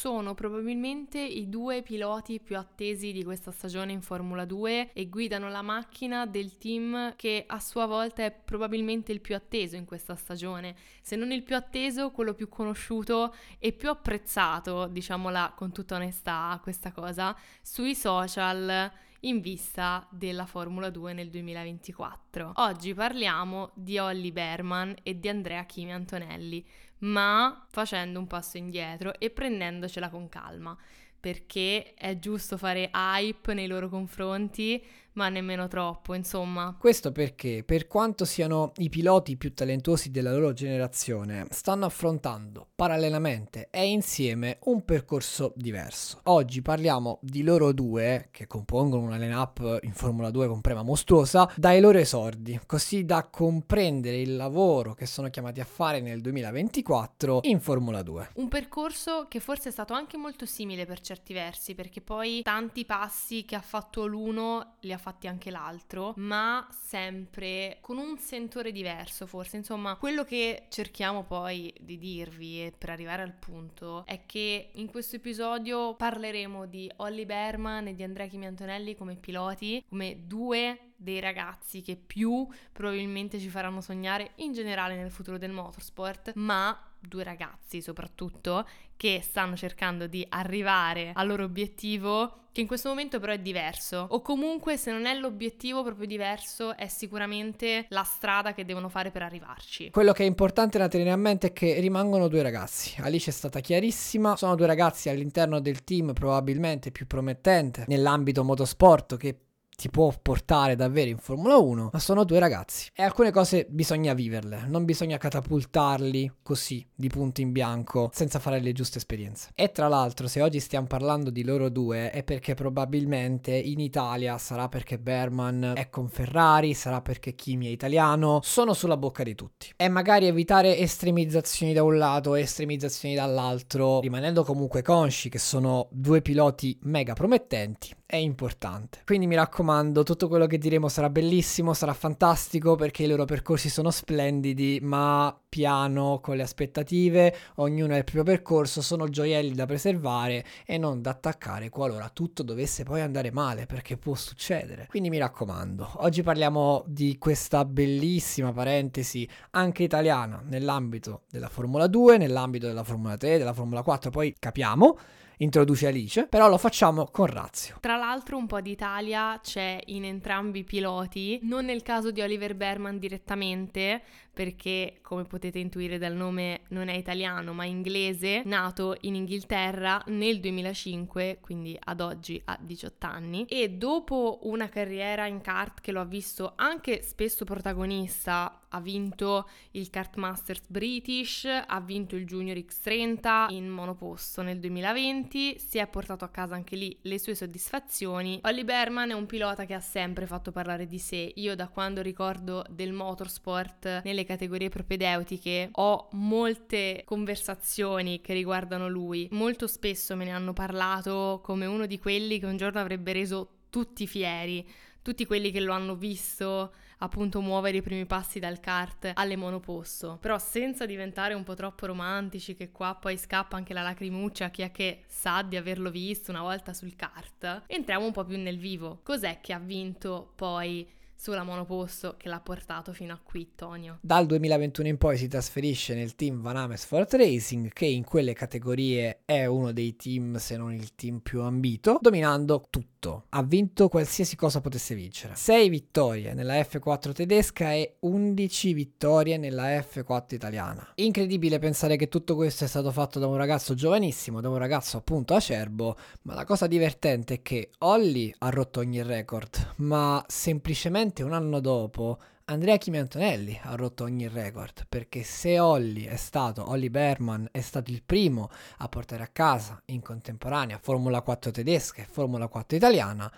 sono probabilmente i due piloti più attesi di questa stagione in Formula 2 e guidano la macchina del team che a sua volta è probabilmente il più atteso in questa stagione, se non il più atteso, quello più conosciuto e più apprezzato, diciamola con tutta onestà questa cosa, sui social in vista della Formula 2 nel 2024. Oggi parliamo di Olli Berman e di Andrea Kimi Antonelli, ma facendo un passo indietro e prendendocela con calma, perché è giusto fare hype nei loro confronti, ma nemmeno troppo, insomma. Questo perché, per quanto siano i piloti più talentuosi della loro generazione, stanno affrontando parallelamente e insieme un percorso diverso. Oggi parliamo di loro due, che compongono una line-up in Formula 2 con prema mostruosa, dai loro esordi, così da comprendere il lavoro che sono chiamati a fare nel 2024 in Formula 2. Un percorso che forse è stato anche molto simile per certi versi, perché poi tanti passi che ha fatto l'uno li ha fatti anche l'altro, ma sempre con un sentore diverso forse. Insomma, quello che cerchiamo poi di dirvi per arrivare al punto è che in questo episodio parleremo di Olli Berman e di Andrea Chimi Antonelli come piloti, come due dei ragazzi che più probabilmente ci faranno sognare in generale nel futuro del motorsport, ma due ragazzi soprattutto che stanno cercando di arrivare al loro obiettivo che in questo momento però è diverso o comunque se non è l'obiettivo proprio diverso è sicuramente la strada che devono fare per arrivarci. Quello che è importante da tenere a mente è che rimangono due ragazzi. Alice è stata chiarissima, sono due ragazzi all'interno del team probabilmente più promettente nell'ambito motorsport che ti può portare davvero in Formula 1, ma sono due ragazzi e alcune cose bisogna viverle, non bisogna catapultarli così di punto in bianco senza fare le giuste esperienze. E tra l'altro, se oggi stiamo parlando di loro due è perché probabilmente in Italia sarà perché Berman è con Ferrari, sarà perché Kimi è italiano, sono sulla bocca di tutti. E magari evitare estremizzazioni da un lato e estremizzazioni dall'altro, rimanendo comunque consci che sono due piloti mega promettenti, è importante. Quindi mi raccomando, tutto quello che diremo sarà bellissimo, sarà fantastico perché i loro percorsi sono splendidi, ma piano con le aspettative, ognuno ha il proprio percorso, sono gioielli da preservare e non da attaccare qualora tutto dovesse poi andare male, perché può succedere. Quindi mi raccomando, oggi parliamo di questa bellissima parentesi anche italiana nell'ambito della Formula 2, nell'ambito della Formula 3, della Formula 4, poi capiamo introduce Alice, però lo facciamo con razio. Tra l'altro un po' d'Italia c'è in entrambi i piloti, non nel caso di Oliver Berman direttamente, perché come potete intuire dal nome non è italiano ma inglese, nato in Inghilterra nel 2005, quindi ad oggi ha 18 anni e dopo una carriera in kart che lo ha visto anche spesso protagonista, ha vinto il Kart Masters British, ha vinto il Junior X30 in monoposto nel 2020, si è portato a casa anche lì le sue soddisfazioni. Olli Berman è un pilota che ha sempre fatto parlare di sé. Io da quando ricordo del motorsport nelle categorie propedeutiche ho molte conversazioni che riguardano lui. Molto spesso me ne hanno parlato come uno di quelli che un giorno avrebbe reso tutti fieri, tutti quelli che lo hanno visto appunto muovere i primi passi dal kart alle monoposto, però senza diventare un po' troppo romantici che qua poi scappa anche la lacrimuccia chi è che sa di averlo visto una volta sul kart. Entriamo un po' più nel vivo. Cos'è che ha vinto poi sulla monoposto che l'ha portato fino a qui, Tonio. Dal 2021 in poi si trasferisce nel team Van Amersfoort Racing, che in quelle categorie è uno dei team, se non il team più ambito, dominando tutto. Ha vinto qualsiasi cosa potesse vincere. 6 vittorie nella F4 tedesca e 11 vittorie nella F4 italiana. Incredibile pensare che tutto questo è stato fatto da un ragazzo giovanissimo, da un ragazzo appunto acerbo, ma la cosa divertente è che Olli ha rotto ogni record, ma semplicemente praticamente un anno dopo Andrea Chimi Antonelli ha rotto ogni record perché se Olli è stato, Olli Berman è stato il primo a portare a casa in contemporanea Formula 4 tedesca e Formula 4 italiana,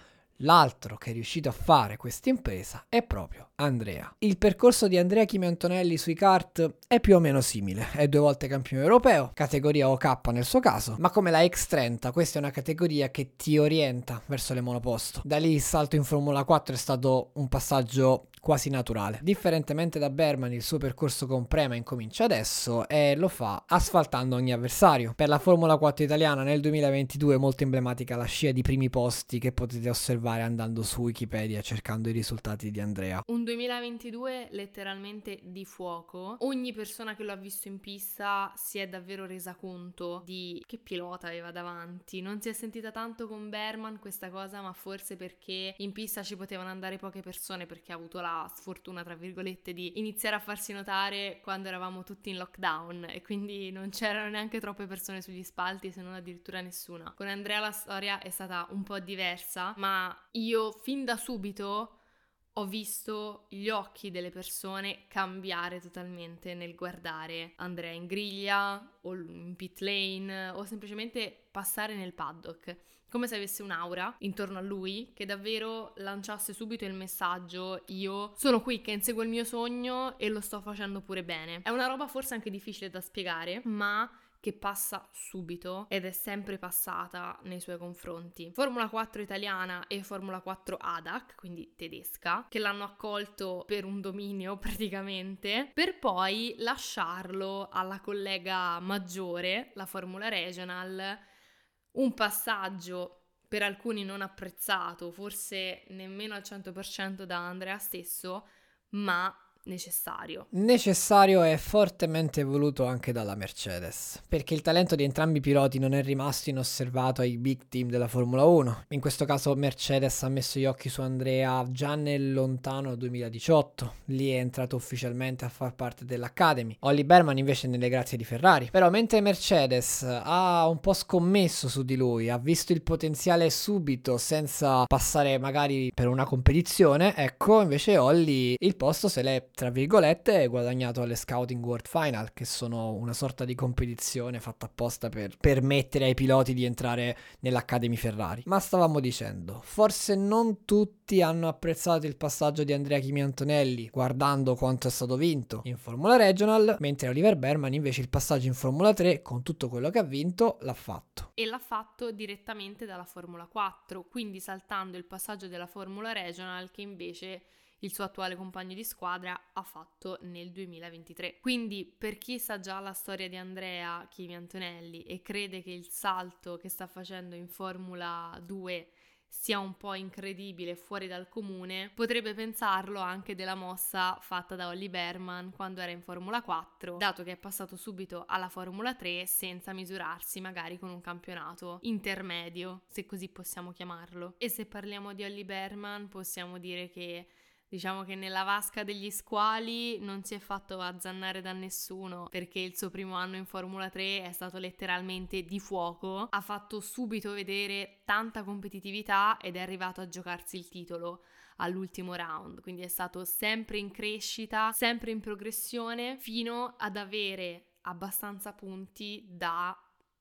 L'altro che è riuscito a fare questa impresa è proprio Andrea. Il percorso di Andrea Chimi Antonelli sui kart è più o meno simile, è due volte campione europeo, categoria OK nel suo caso, ma come la X30 questa è una categoria che ti orienta verso le monoposto. Da lì il salto in Formula 4 è stato un passaggio quasi naturale. Differentemente da Berman, il suo percorso con Prema incomincia adesso e lo fa asfaltando ogni avversario. Per la Formula 4 italiana nel 2022 è molto emblematica la scia di primi posti che potete osservare andando su Wikipedia cercando i risultati di Andrea. Un 2022 letteralmente di fuoco. Ogni persona che lo ha visto in pista si è davvero resa conto di che pilota aveva davanti. Non si è sentita tanto con Berman questa cosa, ma forse perché in pista ci potevano andare poche persone perché ha avuto la sfortuna, tra virgolette, di iniziare a farsi notare quando eravamo tutti in lockdown e quindi non c'erano neanche troppe persone sugli spalti, se non addirittura nessuna. Con Andrea la storia è stata un po' diversa, ma io fin da subito ho visto gli occhi delle persone cambiare totalmente nel guardare Andrea in griglia o in pit lane o semplicemente passare nel paddock, come se avesse un'aura intorno a lui che davvero lanciasse subito il messaggio io sono qui che inseguo il mio sogno e lo sto facendo pure bene. È una roba forse anche difficile da spiegare, ma che passa subito ed è sempre passata nei suoi confronti. Formula 4 italiana e Formula 4 ADAC, quindi tedesca, che l'hanno accolto per un dominio praticamente, per poi lasciarlo alla collega maggiore, la Formula Regional, un passaggio per alcuni non apprezzato, forse nemmeno al 100% da Andrea stesso, ma necessario. Necessario e fortemente voluto anche dalla Mercedes, perché il talento di entrambi i piloti non è rimasto inosservato ai big team della Formula 1. In questo caso Mercedes ha messo gli occhi su Andrea già nel lontano 2018, lì è entrato ufficialmente a far parte dell'Academy. Olli Berman invece nelle grazie di Ferrari. Però mentre Mercedes ha un po' scommesso su di lui, ha visto il potenziale subito senza passare magari per una competizione, ecco invece Olli il posto se l'è tra virgolette, guadagnato alle Scouting World Final, che sono una sorta di competizione fatta apposta per permettere ai piloti di entrare nell'Academy Ferrari. Ma stavamo dicendo, forse non tutti hanno apprezzato il passaggio di Andrea Kimi Antonelli, guardando quanto è stato vinto in Formula Regional, mentre Oliver Berman invece il passaggio in Formula 3, con tutto quello che ha vinto, l'ha fatto. E l'ha fatto direttamente dalla Formula 4, quindi saltando il passaggio della Formula Regional che invece il suo attuale compagno di squadra ha fatto nel 2023. Quindi per chi sa già la storia di Andrea Kimi Antonelli e crede che il salto che sta facendo in Formula 2 sia un po' incredibile, fuori dal comune, potrebbe pensarlo anche della mossa fatta da Ollie Berman quando era in Formula 4, dato che è passato subito alla Formula 3 senza misurarsi magari con un campionato intermedio, se così possiamo chiamarlo. E se parliamo di Ollie Berman possiamo dire che Diciamo che nella vasca degli squali non si è fatto azzannare da nessuno perché il suo primo anno in Formula 3 è stato letteralmente di fuoco. Ha fatto subito vedere tanta competitività ed è arrivato a giocarsi il titolo all'ultimo round. Quindi è stato sempre in crescita, sempre in progressione fino ad avere abbastanza punti da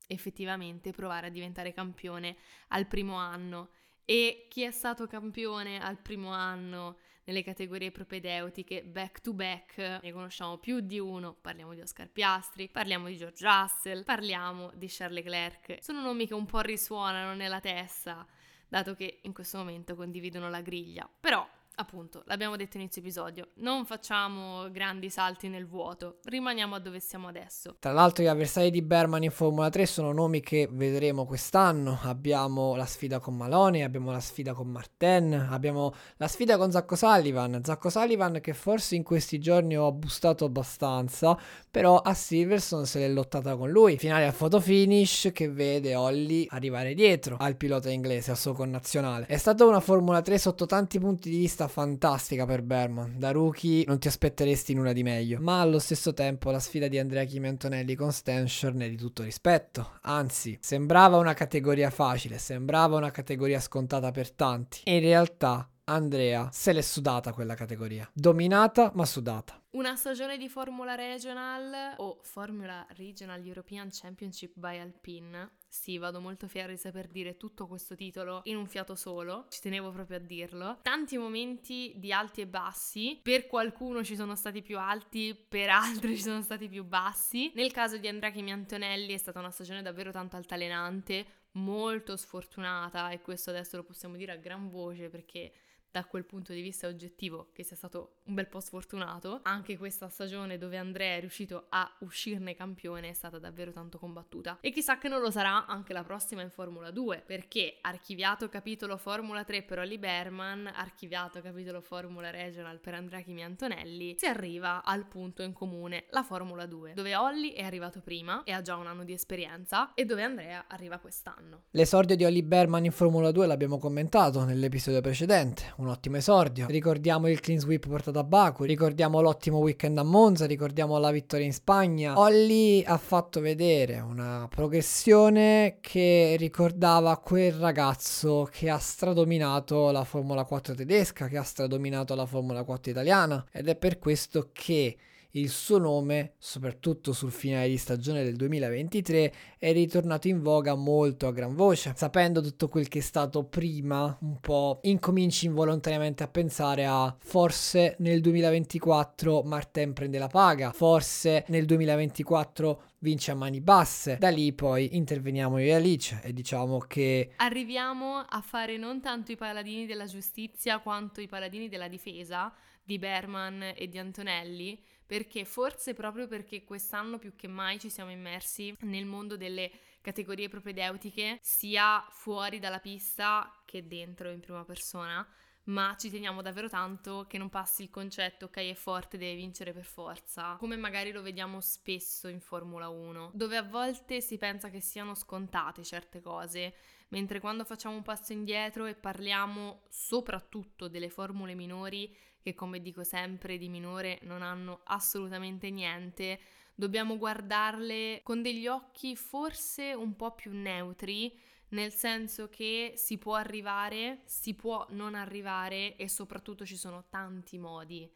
effettivamente provare a diventare campione al primo anno. E chi è stato campione al primo anno? Nelle categorie propedeutiche back to back ne conosciamo più di uno, parliamo di Oscar Piastri, parliamo di George Russell, parliamo di Charles Leclerc. Sono nomi che un po' risuonano nella testa, dato che in questo momento condividono la griglia. Però appunto, l'abbiamo detto inizio episodio, non facciamo grandi salti nel vuoto, rimaniamo a dove siamo adesso. Tra l'altro gli avversari di Berman in Formula 3 sono nomi che vedremo quest'anno, abbiamo la sfida con Malone, abbiamo la sfida con Martin, abbiamo la sfida con Zacco Sullivan, Zacco Sullivan che forse in questi giorni ho bustato abbastanza, però a Silverson se l'è lottata con lui, finale al photo finish che vede Holly arrivare dietro al pilota inglese, al suo connazionale. È stata una Formula 3 sotto tanti punti di vista fantastica per Berman. Da rookie non ti aspetteresti nulla di meglio. Ma allo stesso tempo la sfida di Andrea Kimi Antonelli con Stanshorn è di tutto rispetto. Anzi, sembrava una categoria facile, sembrava una categoria scontata per tanti. In realtà Andrea se l'è sudata quella categoria. Dominata ma sudata. Una stagione di Formula Regional o Formula Regional European Championship by Alpine. Sì, vado molto fiera di saper dire tutto questo titolo in un fiato solo, ci tenevo proprio a dirlo. Tanti momenti di alti e bassi, per qualcuno ci sono stati più alti, per altri ci sono stati più bassi. Nel caso di Andrea Chimi Antonelli è stata una stagione davvero tanto altalenante, molto sfortunata e questo adesso lo possiamo dire a gran voce perché da quel punto di vista oggettivo che sia stato un bel po' sfortunato. Anche questa stagione dove Andrea è riuscito a uscirne campione è stata davvero tanto combattuta. E chissà che non lo sarà anche la prossima in Formula 2, perché archiviato capitolo Formula 3 per Olli Berman, archiviato capitolo Formula Regional per Andrea Chimi Antonelli, si arriva al punto in comune, la Formula 2, dove Olli è arrivato prima e ha già un anno di esperienza e dove Andrea arriva quest'anno. L'esordio di Olli Berman in Formula 2 l'abbiamo commentato nell'episodio precedente un ottimo esordio. Ricordiamo il clean sweep portato a Baku, ricordiamo l'ottimo weekend a Monza, ricordiamo la vittoria in Spagna. Olli ha fatto vedere una progressione che ricordava quel ragazzo che ha stradominato la Formula 4 tedesca, che ha stradominato la Formula 4 italiana ed è per questo che il suo nome, soprattutto sul finale di stagione del 2023, è ritornato in voga molto a gran voce. Sapendo tutto quel che è stato prima, un po' incominci involontariamente a pensare a forse nel 2024 Martin prende la paga, forse nel 2024 vince a mani basse. Da lì poi interveniamo io e Alice e diciamo che arriviamo a fare non tanto i paladini della giustizia quanto i paladini della difesa di Berman e di Antonelli perché forse proprio perché quest'anno più che mai ci siamo immersi nel mondo delle categorie propedeutiche, sia fuori dalla pista che dentro in prima persona, ma ci teniamo davvero tanto che non passi il concetto ok è forte, deve vincere per forza, come magari lo vediamo spesso in Formula 1, dove a volte si pensa che siano scontate certe cose, mentre quando facciamo un passo indietro e parliamo soprattutto delle formule minori, che come dico sempre di minore non hanno assolutamente niente, dobbiamo guardarle con degli occhi forse un po' più neutri, nel senso che si può arrivare, si può non arrivare e soprattutto ci sono tanti modi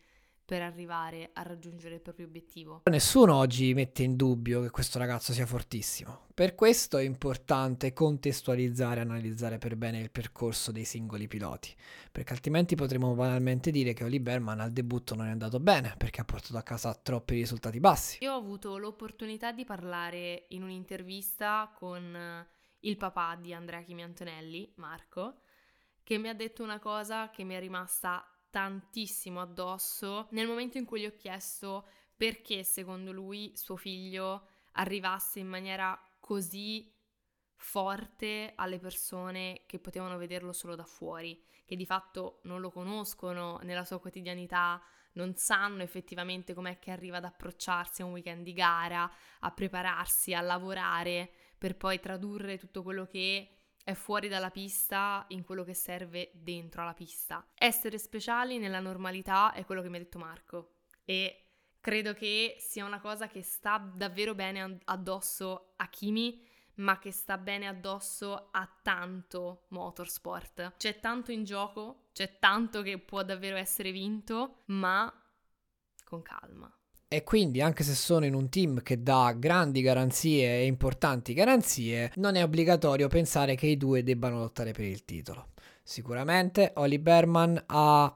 per arrivare a raggiungere il proprio obiettivo. Nessuno oggi mette in dubbio che questo ragazzo sia fortissimo. Per questo è importante contestualizzare e analizzare per bene il percorso dei singoli piloti, perché altrimenti potremmo banalmente dire che Oli Berman al debutto non è andato bene perché ha portato a casa troppi risultati bassi. Io ho avuto l'opportunità di parlare in un'intervista con il papà di Andrea Chimi Antonelli, Marco, che mi ha detto una cosa che mi è rimasta tantissimo addosso nel momento in cui gli ho chiesto perché secondo lui suo figlio arrivasse in maniera così forte alle persone che potevano vederlo solo da fuori, che di fatto non lo conoscono nella sua quotidianità, non sanno effettivamente com'è che arriva ad approcciarsi a un weekend di gara, a prepararsi, a lavorare per poi tradurre tutto quello che è fuori dalla pista in quello che serve dentro alla pista. Essere speciali nella normalità è quello che mi ha detto Marco e credo che sia una cosa che sta davvero bene addosso a Kimi, ma che sta bene addosso a tanto motorsport. C'è tanto in gioco, c'è tanto che può davvero essere vinto, ma con calma. E quindi, anche se sono in un team che dà grandi garanzie e importanti garanzie, non è obbligatorio pensare che i due debbano lottare per il titolo. Sicuramente Oli Berman ha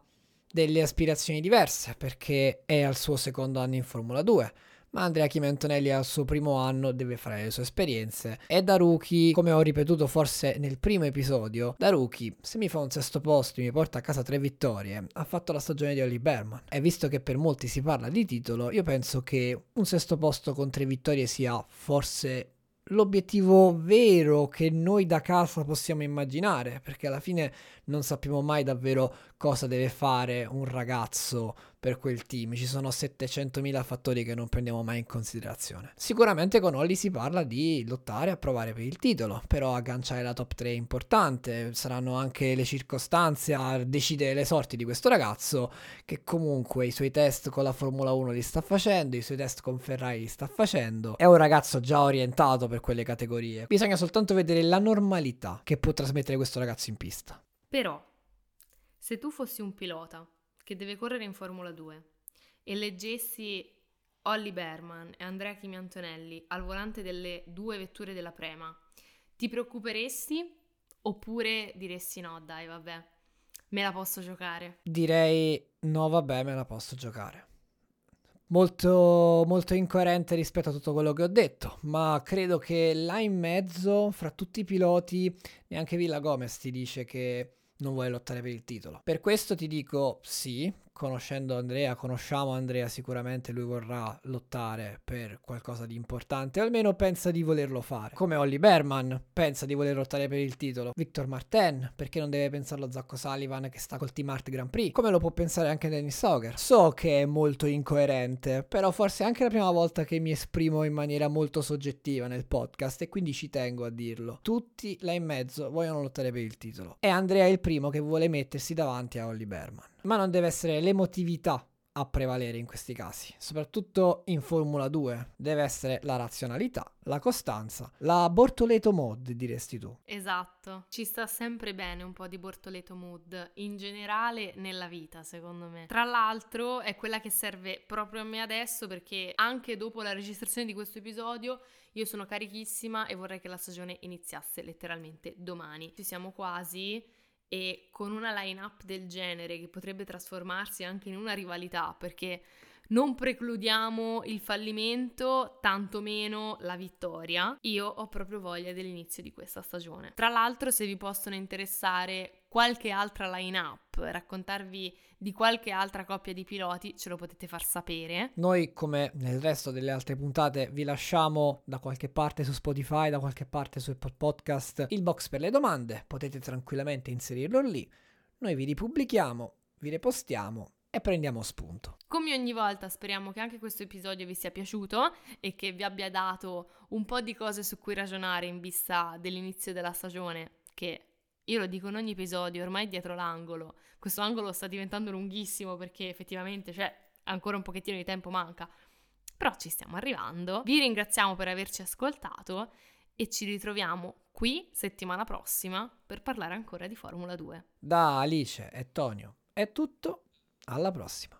delle aspirazioni diverse perché è al suo secondo anno in Formula 2 ma Andrea Chimi Antonelli al suo primo anno deve fare le sue esperienze. E da rookie, come ho ripetuto forse nel primo episodio, da rookie se mi fa un sesto posto e mi porta a casa tre vittorie, ha fatto la stagione di Oli Berman. E visto che per molti si parla di titolo, io penso che un sesto posto con tre vittorie sia forse l'obiettivo vero che noi da casa possiamo immaginare, perché alla fine non sappiamo mai davvero cosa deve fare un ragazzo per quel team. Ci sono 700.000 fattori che non prendiamo mai in considerazione. Sicuramente con Olli si parla di lottare a provare per il titolo, però agganciare la top 3 è importante, saranno anche le circostanze a decidere le sorti di questo ragazzo che comunque i suoi test con la Formula 1 li sta facendo, i suoi test con Ferrari li sta facendo. È un ragazzo già orientato per quelle categorie. Bisogna soltanto vedere la normalità che può trasmettere questo ragazzo in pista. Però, se tu fossi un pilota che deve correre in Formula 2 e leggessi Olli Berman e Andrea Chimi Antonelli al volante delle due vetture della Prema, ti preoccuperesti oppure diresti no, dai, vabbè, me la posso giocare? Direi no, vabbè, me la posso giocare. Molto, molto incoerente rispetto a tutto quello che ho detto, ma credo che là in mezzo, fra tutti i piloti, neanche Villa Gomez ti dice che non vuole lottare per il titolo. Per questo ti dico sì, conoscendo Andrea, conosciamo Andrea sicuramente, lui vorrà lottare per qualcosa di importante, almeno pensa di volerlo fare. Come Olli Berman pensa di voler lottare per il titolo. Victor Martin, perché non deve pensarlo Zacco Sullivan che sta col Team Art Grand Prix, come lo può pensare anche Dennis Sauger. So che è molto incoerente, però forse è anche la prima volta che mi esprimo in maniera molto soggettiva nel podcast e quindi ci tengo a dirlo. Tutti là in mezzo vogliono lottare per il titolo. E Andrea è il primo che vuole mettersi davanti a Olli Berman. Ma non deve essere l'emotività a prevalere in questi casi, soprattutto in Formula 2. Deve essere la razionalità, la costanza, la Bortoleto mod, diresti tu. Esatto, ci sta sempre bene un po' di Bortoleto mood, in generale nella vita, secondo me. Tra l'altro è quella che serve proprio a me adesso perché anche dopo la registrazione di questo episodio io sono carichissima e vorrei che la stagione iniziasse letteralmente domani. Ci siamo quasi e con una line-up del genere che potrebbe trasformarsi anche in una rivalità perché non precludiamo il fallimento, tantomeno la vittoria. Io ho proprio voglia dell'inizio di questa stagione. Tra l'altro, se vi possono interessare qualche altra line-up, raccontarvi di qualche altra coppia di piloti, ce lo potete far sapere. Noi, come nel resto delle altre puntate, vi lasciamo da qualche parte su Spotify, da qualche parte su Apple Podcast, il box per le domande. Potete tranquillamente inserirlo lì. Noi vi ripubblichiamo, vi repostiamo e prendiamo spunto. Come ogni volta speriamo che anche questo episodio vi sia piaciuto e che vi abbia dato un po' di cose su cui ragionare in vista dell'inizio della stagione che io lo dico in ogni episodio, ormai dietro l'angolo. Questo angolo sta diventando lunghissimo perché effettivamente c'è ancora un pochettino di tempo manca. Però ci stiamo arrivando. Vi ringraziamo per averci ascoltato e ci ritroviamo qui settimana prossima per parlare ancora di Formula 2. Da Alice e Tonio è tutto alla prossima.